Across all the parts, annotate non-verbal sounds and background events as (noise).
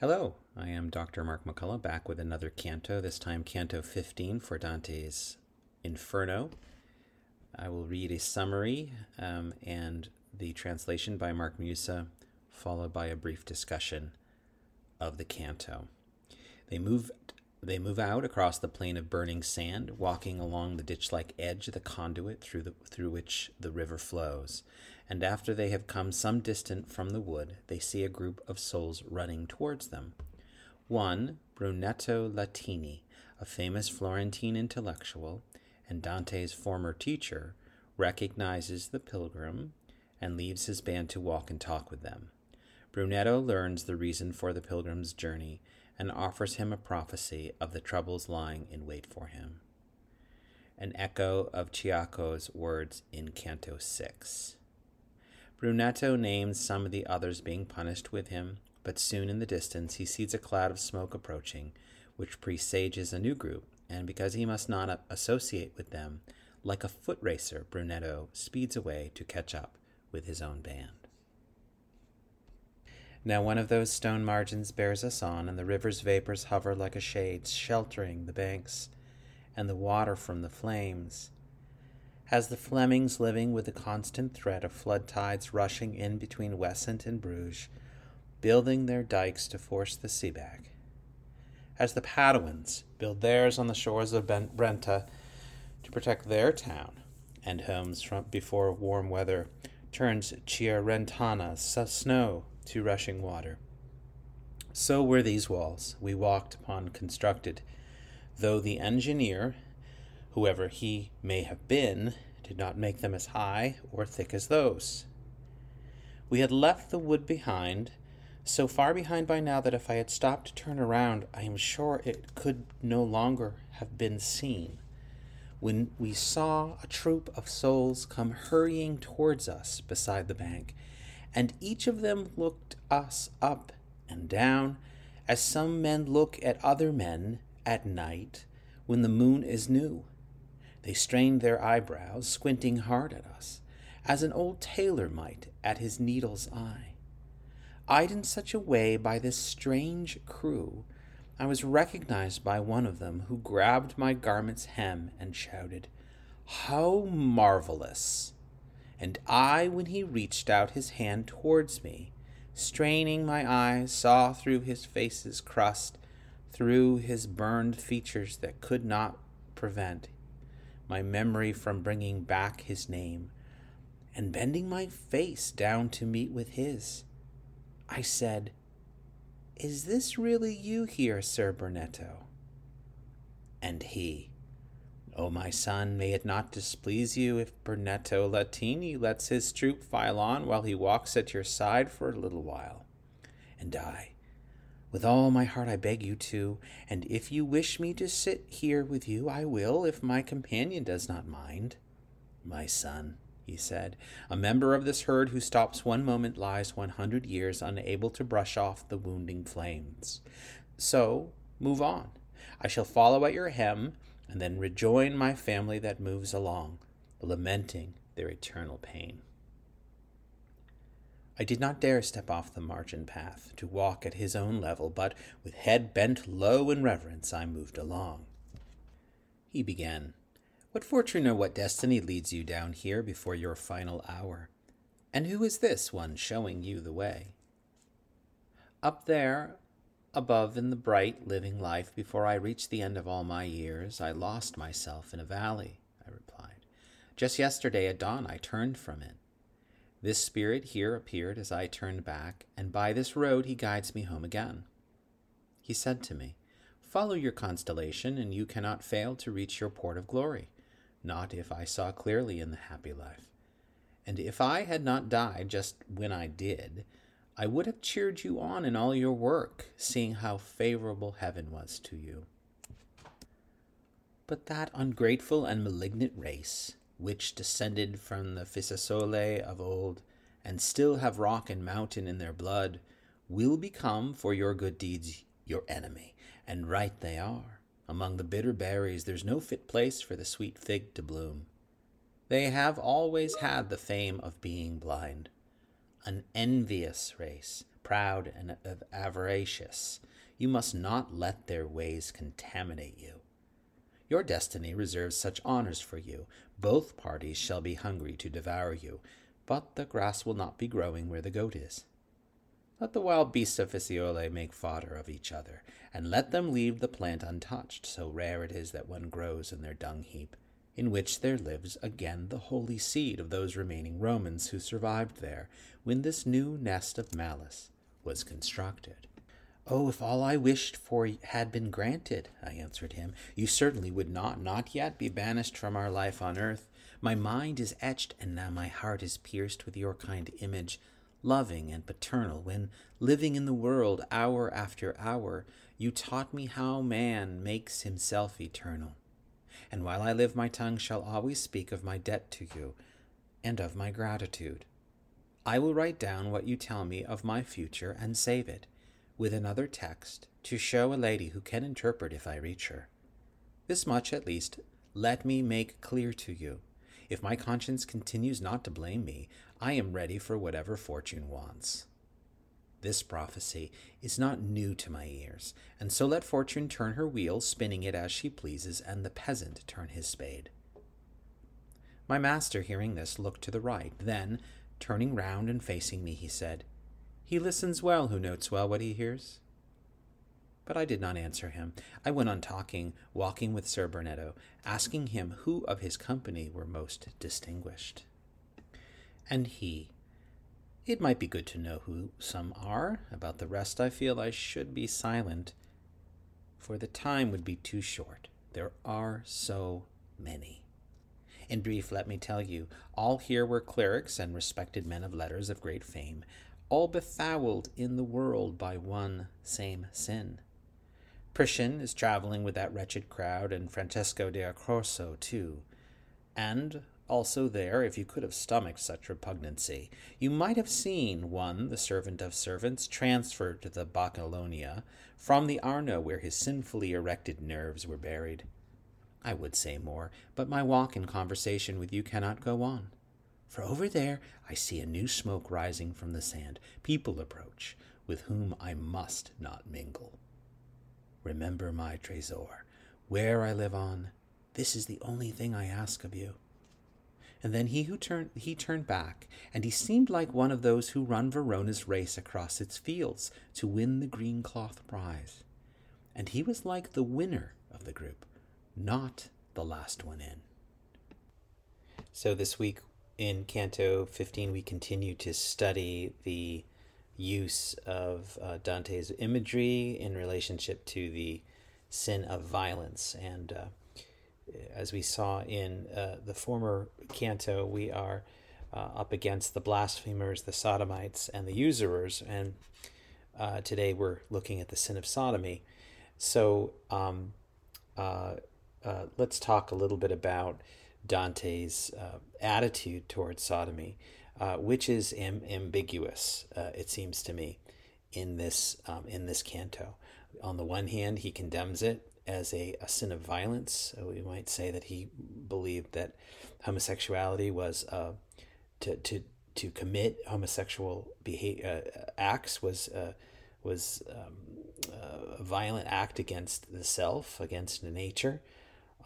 Hello, I am Dr. Mark McCullough back with another canto, this time Canto 15 for Dante's Inferno. I will read a summary um, and the translation by Mark Musa, followed by a brief discussion of the canto. They move they move out across the plain of burning sand, walking along the ditch-like edge of the conduit through the through which the river flows and after they have come some distance from the wood, they see a group of souls running towards them. One, Brunetto Latini, a famous Florentine intellectual and Dante's former teacher, recognizes the pilgrim and leaves his band to walk and talk with them. Brunetto learns the reason for the pilgrim's journey and offers him a prophecy of the troubles lying in wait for him. An echo of Ciacco's words in Canto 6. Brunetto names some of the others being punished with him, but soon in the distance he sees a cloud of smoke approaching, which presages a new group, and because he must not associate with them, like a foot racer, Brunetto speeds away to catch up with his own band. Now one of those stone margins bears us on, and the river's vapors hover like a shade, sheltering the banks and the water from the flames as the Flemings living with the constant threat of flood tides rushing in between Wissant and Bruges, building their dikes to force the sea back. As the Paduans build theirs on the shores of Brenta to protect their town and homes from before warm weather turns Chiarentana's snow to rushing water. So were these walls we walked upon constructed, though the engineer whoever he may have been, did not make them as high or thick as those. We had left the wood behind, so far behind by now that if I had stopped to turn around, I am sure it could no longer have been seen. When we saw a troop of souls come hurrying towards us beside the bank, and each of them looked us up and down, as some men look at other men at night when the moon is new. They strained their eyebrows, squinting hard at us, as an old tailor might at his needle's eye. Eyed in such a way by this strange crew, I was recognized by one of them who grabbed my garment's hem and shouted, How marvelous! And I, when he reached out his hand towards me, straining my eyes, saw through his face's crust, through his burned features that could not prevent my memory from bringing back his name, and bending my face down to meet with his, I said, Is this really you here, Sir Brunetto? And he, O oh, my son, may it not displease you if Brunetto Latini lets his troop file on while he walks at your side for a little while. And I, with all my heart I beg you to, and if you wish me to sit here with you, I will, if my companion does not mind. My son, he said, a member of this herd who stops one moment lies one hundred years unable to brush off the wounding flames. So, move on. I shall follow at your hem, and then rejoin my family that moves along, lamenting their eternal pain. I did not dare step off the margin path to walk at his own level, but with head bent low in reverence I moved along. He began, What fortune or what destiny leads you down here before your final hour? And who is this one showing you the way? Up there, above in the bright living life, before I reached the end of all my years, I lost myself in a valley, I replied. Just yesterday at dawn I turned from it. This spirit here appeared as I turned back, and by this road he guides me home again. He said to me, Follow your constellation, and you cannot fail to reach your port of glory, not if I saw clearly in the happy life. And if I had not died just when I did, I would have cheered you on in all your work, seeing how favorable heaven was to you. But that ungrateful and malignant race, which descended from the Fiesole of old, and still have rock and mountain in their blood, will become for your good deeds your enemy, and right they are. Among the bitter berries there's no fit place for the sweet fig to bloom. They have always had the fame of being blind. An envious race, proud and avaricious. You must not let their ways contaminate you. Your destiny reserves such honors for you. Both parties shall be hungry to devour you, but the grass will not be growing where the goat is. Let the wild beasts of Fiesole make fodder of each other, and let them leave the plant untouched, so rare it is that one grows in their dung heap, in which there lives again the holy seed of those remaining Romans who survived there when this new nest of malice was constructed. Oh, if all I wished for had been granted, I answered him, you certainly would not, not yet be banished from our life on earth. My mind is etched, and now my heart is pierced with your kind image, loving and paternal, when, living in the world hour after hour, you taught me how man makes himself eternal. And while I live, my tongue shall always speak of my debt to you and of my gratitude. I will write down what you tell me of my future and save it with another text to show a lady who can interpret if I reach her. This much, at least, let me make clear to you. If my conscience continues not to blame me, I am ready for whatever fortune wants. This prophecy is not new to my ears, and so let fortune turn her wheel, spinning it as she pleases, and the peasant turn his spade. My master, hearing this, looked to the right. Then, turning round and facing me, he said, he listens well who notes well what he hears. But I did not answer him. I went on talking, walking with Sir Brunetto, asking him who of his company were most distinguished. And he, it might be good to know who some are. About the rest, I feel I should be silent, for the time would be too short. There are so many. In brief, let me tell you, all here were clerics and respected men of letters of great fame, all befouled in the world by one same sin. Priscian is traveling with that wretched crowd, and Francesco de Accorso too. And also there, if you could have stomached such repugnancy, you might have seen one, the servant of servants, transferred to the Bacchiglione from the Arno where his sinfully erected nerves were buried. I would say more, but my walk and conversation with you cannot go on. For over there I see a new smoke rising from the sand. People approach, with whom I must not mingle. Remember my Tresor, where I live on. This is the only thing I ask of you. And then he who turned he turned back, and he seemed like one of those who run Verona's race across its fields to win the green cloth prize. And he was like the winner of the group, not the last one in. So this week in Canto 15, we continue to study the use of uh, Dante's imagery in relationship to the sin of violence. And uh, as we saw in uh, the former canto, we are uh, up against the blasphemers, the sodomites, and the usurers. And uh, today we're looking at the sin of sodomy. So um, uh, let's talk a little bit about Dante's uh, attitude towards sodomy, uh, which is am- ambiguous, uh, it seems to me, in this um, in this canto. On the one hand, he condemns it as a, a sin of violence. We might say that he believed that homosexuality was uh, to to to commit homosexual behavior uh, acts was uh, was um, a violent act against the self, against nature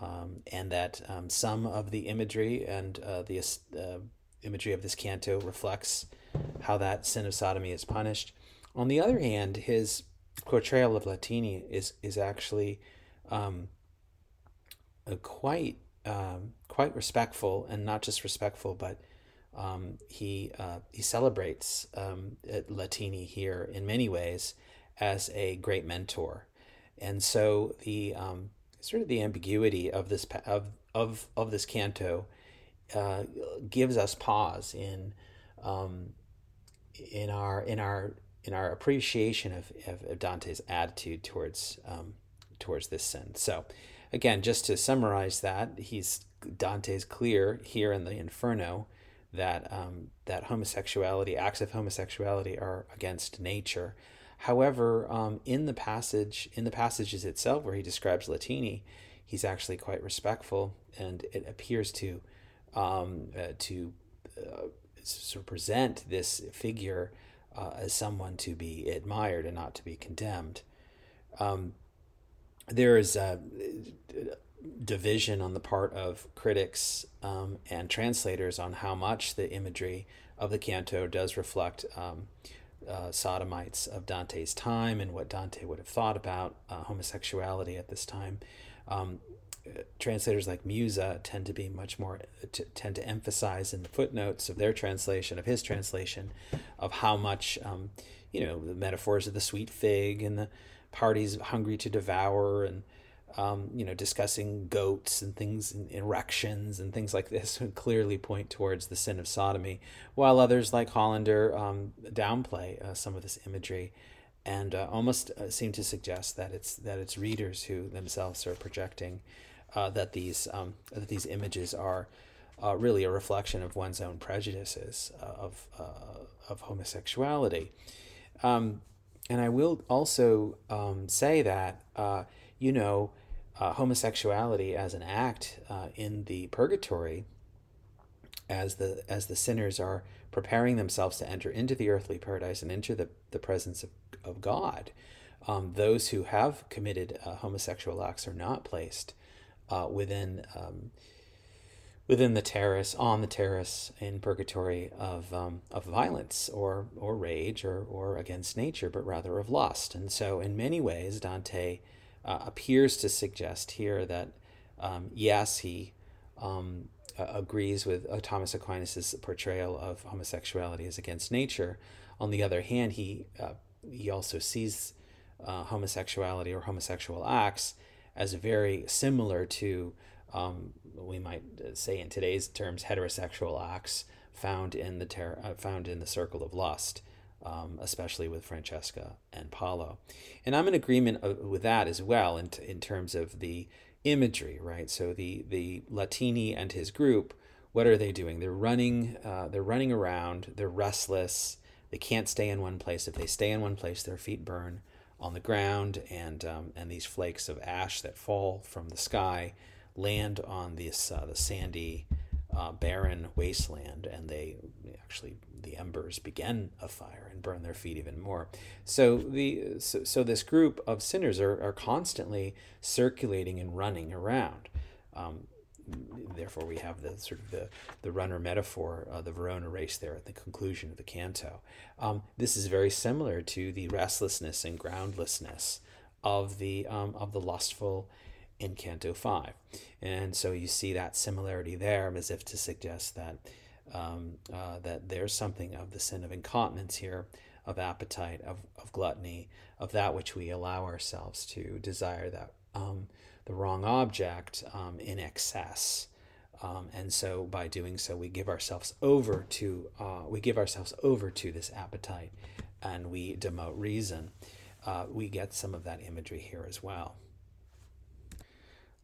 um, and that um, some of the imagery and uh, the uh, imagery of this canto reflects how that sin of sodomy is punished. On the other hand, his portrayal of Latini is is actually um, quite um, quite respectful, and not just respectful, but um, he uh, he celebrates um, Latini here in many ways as a great mentor, and so the sort of the ambiguity of this of of of this canto uh, gives us pause in um, in our in our in our appreciation of, of, Dante's attitude towards um, towards this sin. So, again, just to summarize that, he's Dante's clear here in the Inferno that um, that homosexuality, acts of homosexuality, are against nature, However, um, in the passage, in the passages itself where he describes Latini, he's actually quite respectful, and it appears to um, uh, to uh, sort of present this figure uh, as someone to be admired and not to be condemned. Um, there is a division on the part of critics um, and translators on how much the imagery of the canto does reflect um, uh, sodomites of Dante's time and what Dante would have thought about uh, homosexuality at this time. Um, translators like Musa tend to be much more t- tend to emphasize in the footnotes of their translation of his translation of how much um, you know the metaphors of the sweet fig and the parties hungry to devour and um, you know discussing goats and things and erections and things like this (laughs) would clearly point towards the sin of sodomy while others like Hollander um, downplay uh, some of this imagery and uh, almost uh, seem to suggest that it's that it's readers who themselves are projecting uh, that these um, that these images are uh, really a reflection of one's own prejudices uh, of of homosexuality. Um, and I will also um, say that you know homosexuality as an act in the purgatory, as the as the sinners are preparing themselves to enter into the earthly paradise and enter the, the presence of, of God. Um, those who have committed uh, homosexual acts are not placed uh, within um, within the terrace on the terrace in purgatory of um, of violence or or rage or or against nature, but rather of lust. And so, in many ways, Dante uh, appears to suggest here that um, yes, he um, uh, agrees with uh, Thomas Aquinas's portrayal of homosexuality as against nature. On the other hand, he uh, he also sees uh, homosexuality or homosexual acts as very similar to, um, we might say in today's terms, heterosexual acts found in the ter- uh, found in the circle of lust, um, especially with Francesca and Paolo. And I'm in agreement uh, with that as well in, t- in terms of the imagery, right? So the the Latini and his group, what are they doing? They're running. Uh, they're running around. They're restless. They can't stay in one place. If they stay in one place, their feet burn on the ground, and um, and these flakes of ash that fall from the sky land on this uh, the sandy, uh, barren wasteland, and they actually the embers begin a fire and burn their feet even more. So the so, so this group of sinners are, are constantly circulating and running around. Um, therefore we have the sort of the, the runner metaphor, uh, the Verona race there at the conclusion of the canto. Um, this is very similar to the restlessness and groundlessness of the um, of the lustful in Canto Five, and so you see that similarity there, as if to suggest that um, uh, that there's something of the sin of incontinence here, of appetite, of, of gluttony, of that which we allow ourselves to desire that um, the wrong object um, in excess. Um, and so by doing so, we give ourselves over to uh, we give ourselves over to this appetite, and we demote reason. Uh, we get some of that imagery here as well.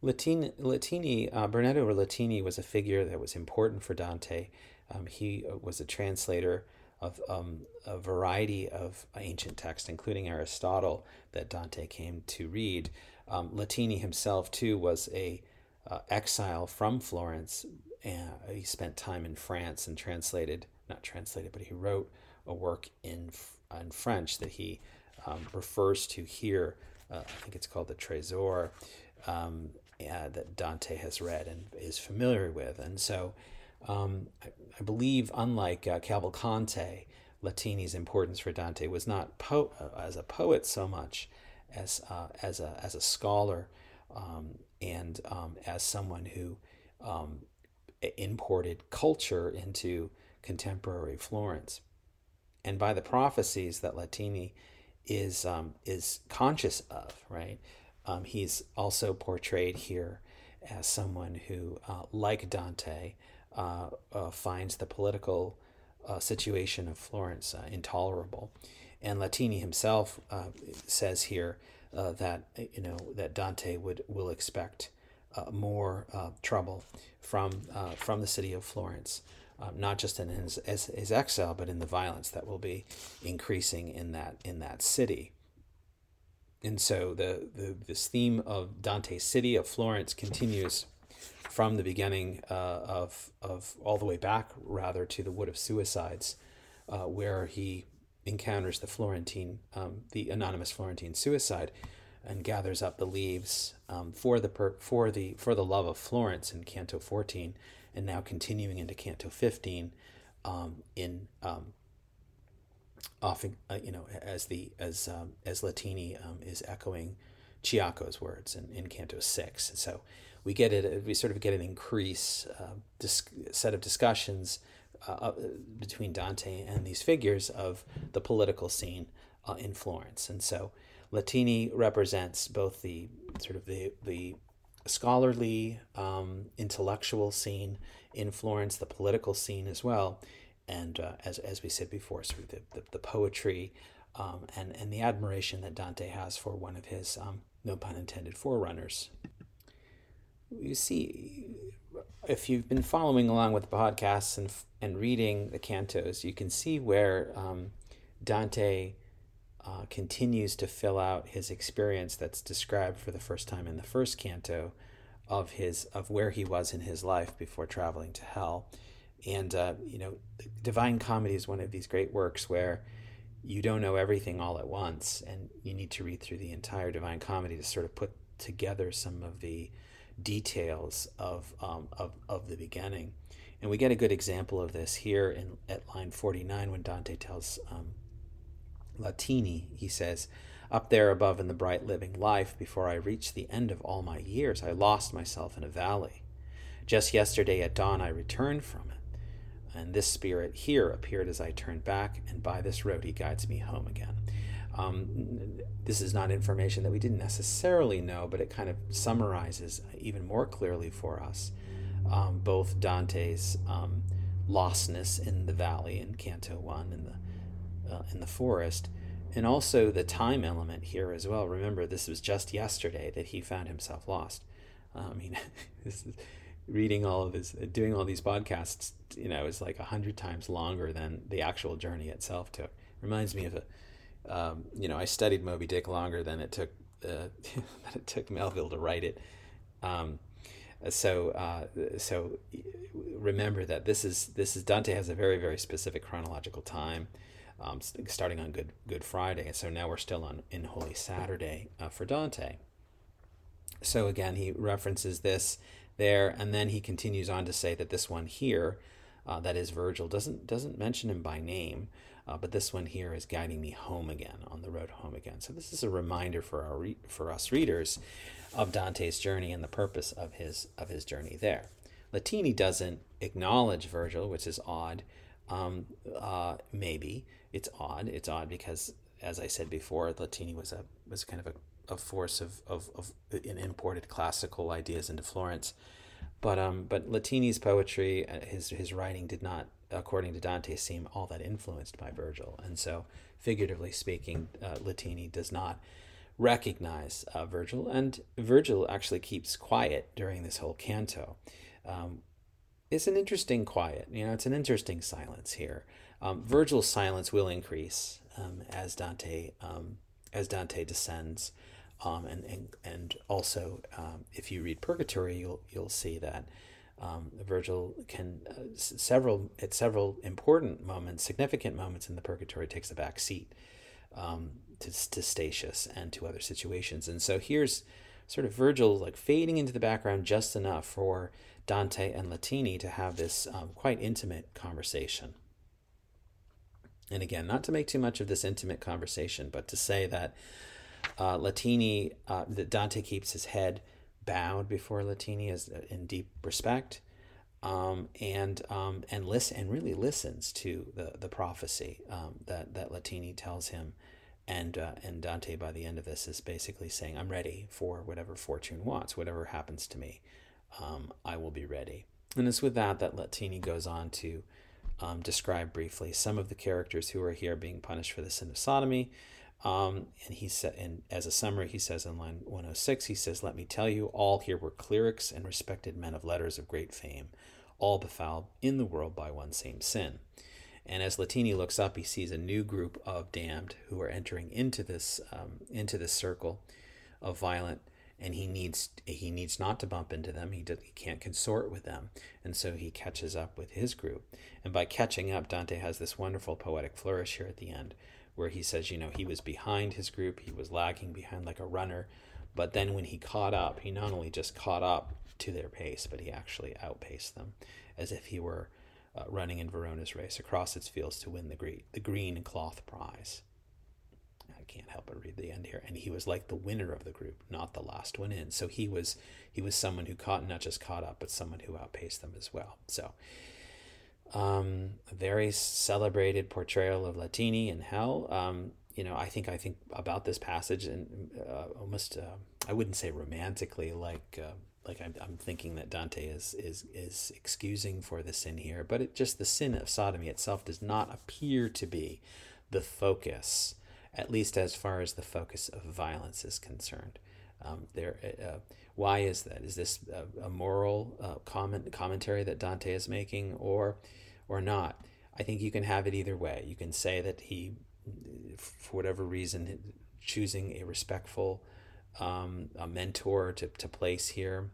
Latini, Latini uh, Brunetto Latini was a figure that was important for Dante. Um, he uh, was a translator of um, a variety of ancient texts, including Aristotle, that Dante came to read. Um, Latini himself, too, was a uh, exile from Florence. And he spent time in France and translated, not translated, but he wrote a work in, in French that he um, refers to here. Uh, I think it's called the Trésor, um, uh, that Dante has read and is familiar with. And so um, I, I, believe, unlike uh, Cavalcante, Latini's importance for Dante was not po- uh, as a poet so much as uh, as a as a scholar um, and um, as someone who um, imported culture into contemporary Florence, and by the prophecies that Latini is um, is conscious of, right? Um, he's also portrayed here as someone who, uh, like Dante, uh, uh, finds the political uh, situation of Florence uh, intolerable and Latini himself uh, says here that you know that Dante would will expect more trouble from from the city of Florence, uh, not just in his, his, his exile, but in the violence that will be increasing in that in that city. And so the, the this theme of Dante's city of Florence continues from the beginning uh, of of all the way back rather to the Wood of Suicides, where he encounters the Florentine, um, the anonymous Florentine suicide, and gathers up the leaves um, for the per, for the for the love of Florence in Canto 14, and now continuing into Canto 15, um, in um, often uh, you know as the as um, as Latini um, is echoing Ciacco's words in, in Canto 6. So we get it we sort of get an increase uh, dis- set of discussions uh, uh, between Dante and these figures of the political scene uh, in Florence. And so Latini represents both the sort of the, the scholarly, um, intellectual scene in Florence, the political scene as well, and uh, as, as we said before, sort of the, the, the poetry um, and, and the admiration that Dante has for one of his, um, no pun intended, forerunners. You see, if you've been following along with the podcasts and, and reading the cantos, you can see where um, Dante uh, continues to fill out his experience that's described for the first time in the first canto of his of where he was in his life before traveling to hell and uh, you know divine comedy is one of these great works where you don't know everything all at once and you need to read through the entire divine comedy to sort of put together some of the details of, um, of, of the beginning and we get a good example of this here in at line 49 when dante tells um, Latini, he says, up there above in the bright living life, before I reached the end of all my years, I lost myself in a valley. Just yesterday at dawn, I returned from it. And this spirit here appeared as I turned back, and by this road he guides me home again. Um, this is not information that we didn't necessarily know, but it kind of summarizes even more clearly for us um, both Dante's um, lostness in the valley in Canto 1 and the uh, in the forest, and also the time element here as well. Remember, this was just yesterday that he found himself lost. I mean, (laughs) this is, reading all of his, doing all these podcasts, you know, is like a hundred times longer than the actual journey itself took. Reminds me of a, um, you know, I studied Moby Dick longer than it took uh, (laughs) than it took Melville to write it. Um, so uh, so remember that this is this is Dante has a very very specific chronological time um, starting on Good Good Friday. And so now we're still on in Holy Saturday uh, for Dante. So again, he references this there, and then he continues on to say that this one here, uh, that is Virgil, doesn't doesn't mention him by name, uh, but this one here is guiding me home again on the road home again. So this is a reminder for our re- for us readers of Dante's journey and the purpose of his of his journey there. Latini doesn't acknowledge Virgil, which is odd. Um, uh, maybe it's odd. It's odd because, as I said before, Latini was a was kind of a, a force of, of, of imported classical ideas into Florence. But um, but Latini's poetry, uh, his his writing did not, according to Dante, seem all that influenced by Virgil, and so figuratively speaking, uh, Latini does not recognize uh, Virgil, and Virgil actually keeps quiet during this whole canto. Um, it's an interesting quiet, you know, it's an interesting silence here. Um, Virgil's silence will increase um, as Dante um, as Dante descends, um, and, and and also um, if you read Purgatory, you'll you'll see that um, Virgil can uh, several at several important moments, significant moments in the Purgatory, takes a back seat to to Statius and to other situations, and so here's sort of Virgil like fading into the background just enough for Dante and Latini to have this quite intimate conversation. And again, not to make too much of this intimate conversation, but to say that uh, Latini, uh, that Dante keeps his head bowed before Latini as uh, in deep respect, um, and um, and listen and really listens to the the prophecy um, that that Latini tells him, and uh, and Dante by the end of this is basically saying, "I'm ready for whatever fortune wants, whatever happens to me, um, I will be ready." And it's with that that Latini goes on to um, describe briefly some of the characters who are here being punished for the sin of sodomy. Um, and he said, and as a summary, he says in line 106, he says, "Let me tell you, all here were clerics and respected men of letters of great fame, all befouled in the world by one same sin." And as Latini looks up, he sees a new group of damned who are entering into this um, into this circle of violent and he needs he needs not to bump into them. He he can't consort with them, and so he catches up with his group. And by catching up, Dante has this wonderful poetic flourish here at the end, where he says, you know, he was behind his group, he was lagging behind like a runner, but then when he caught up, he not only just caught up to their pace, but he actually outpaced them, as if he were uh, running in Verona's race across its fields to win the green the green cloth prize I can't help but read the end here. And he was like the winner of the group, not the last one in. So he was he was someone who caught not just caught up, but someone who outpaced them as well. So um, a very celebrated portrayal of Latini in hell. Um, you know, I think I think about this passage and uh, almost uh, I wouldn't say romantically, like uh, like I'm, I'm thinking that Dante is is is excusing for the sin here, but it just the sin of sodomy itself does not appear to be the focus at least as far as the focus of violence is concerned. Um, there, uh, why is that? Is this a, a moral uh, comment commentary that Dante is making, or or not? I think you can have it either way. You can say that he, for whatever reason, choosing a respectful um, a mentor to, to place here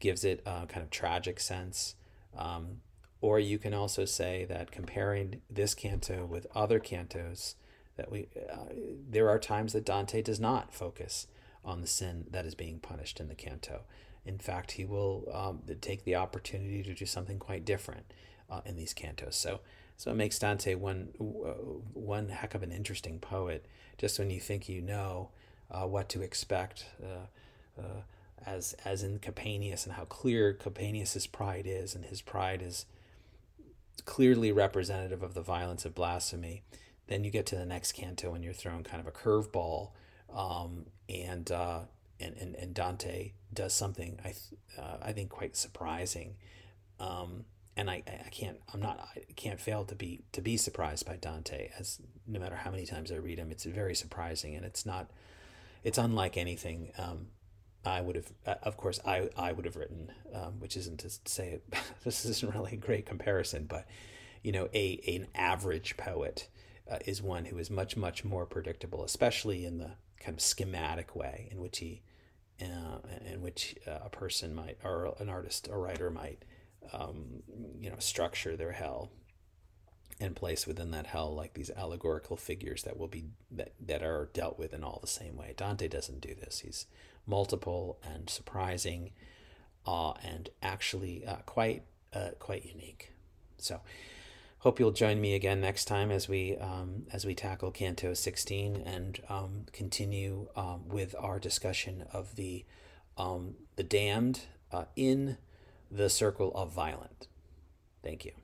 gives it a kind of tragic sense. Um, or you can also say that comparing this canto with other cantos that we uh, there are times that Dante does not focus on the sin that is being punished in the canto. In fact, he will um, take the opportunity to do something quite different uh, in these cantos. So, so it makes Dante one uh, one heck of an interesting poet. Just when you think you know uh, what to expect, uh, uh, as as in Capaneus and how clear Capaneus's pride is, and his pride is clearly representative of the violence of blasphemy then you get to the next canto and you're thrown kind of a curveball, um, and, uh, and and and Dante does something I uh, I think quite surprising, um, and I, I can't I'm not I can't fail to be to be surprised by Dante as no matter how many times I read him it's very surprising and it's not it's unlike anything um, I would have, uh, of course, I, I would have written, um, which isn't to say (laughs) this isn't really a great comparison, but you know, a an average poet uh, is one who is much, much more predictable, especially in the kind of schematic way in which he, uh, in which uh, a person might, or an artist, a writer might, um, you know, structure their hell and place within that hell like these allegorical figures that will be that, that are dealt with in all the same way. Dante doesn't do this. He's multiple and surprising, uh, and actually uh, quite uh, quite unique. So hope you'll join me again next time as we um, as we tackle Canto 16 and um, continue um, with our discussion of the um, the damned uh, in the circle of violent. Thank you.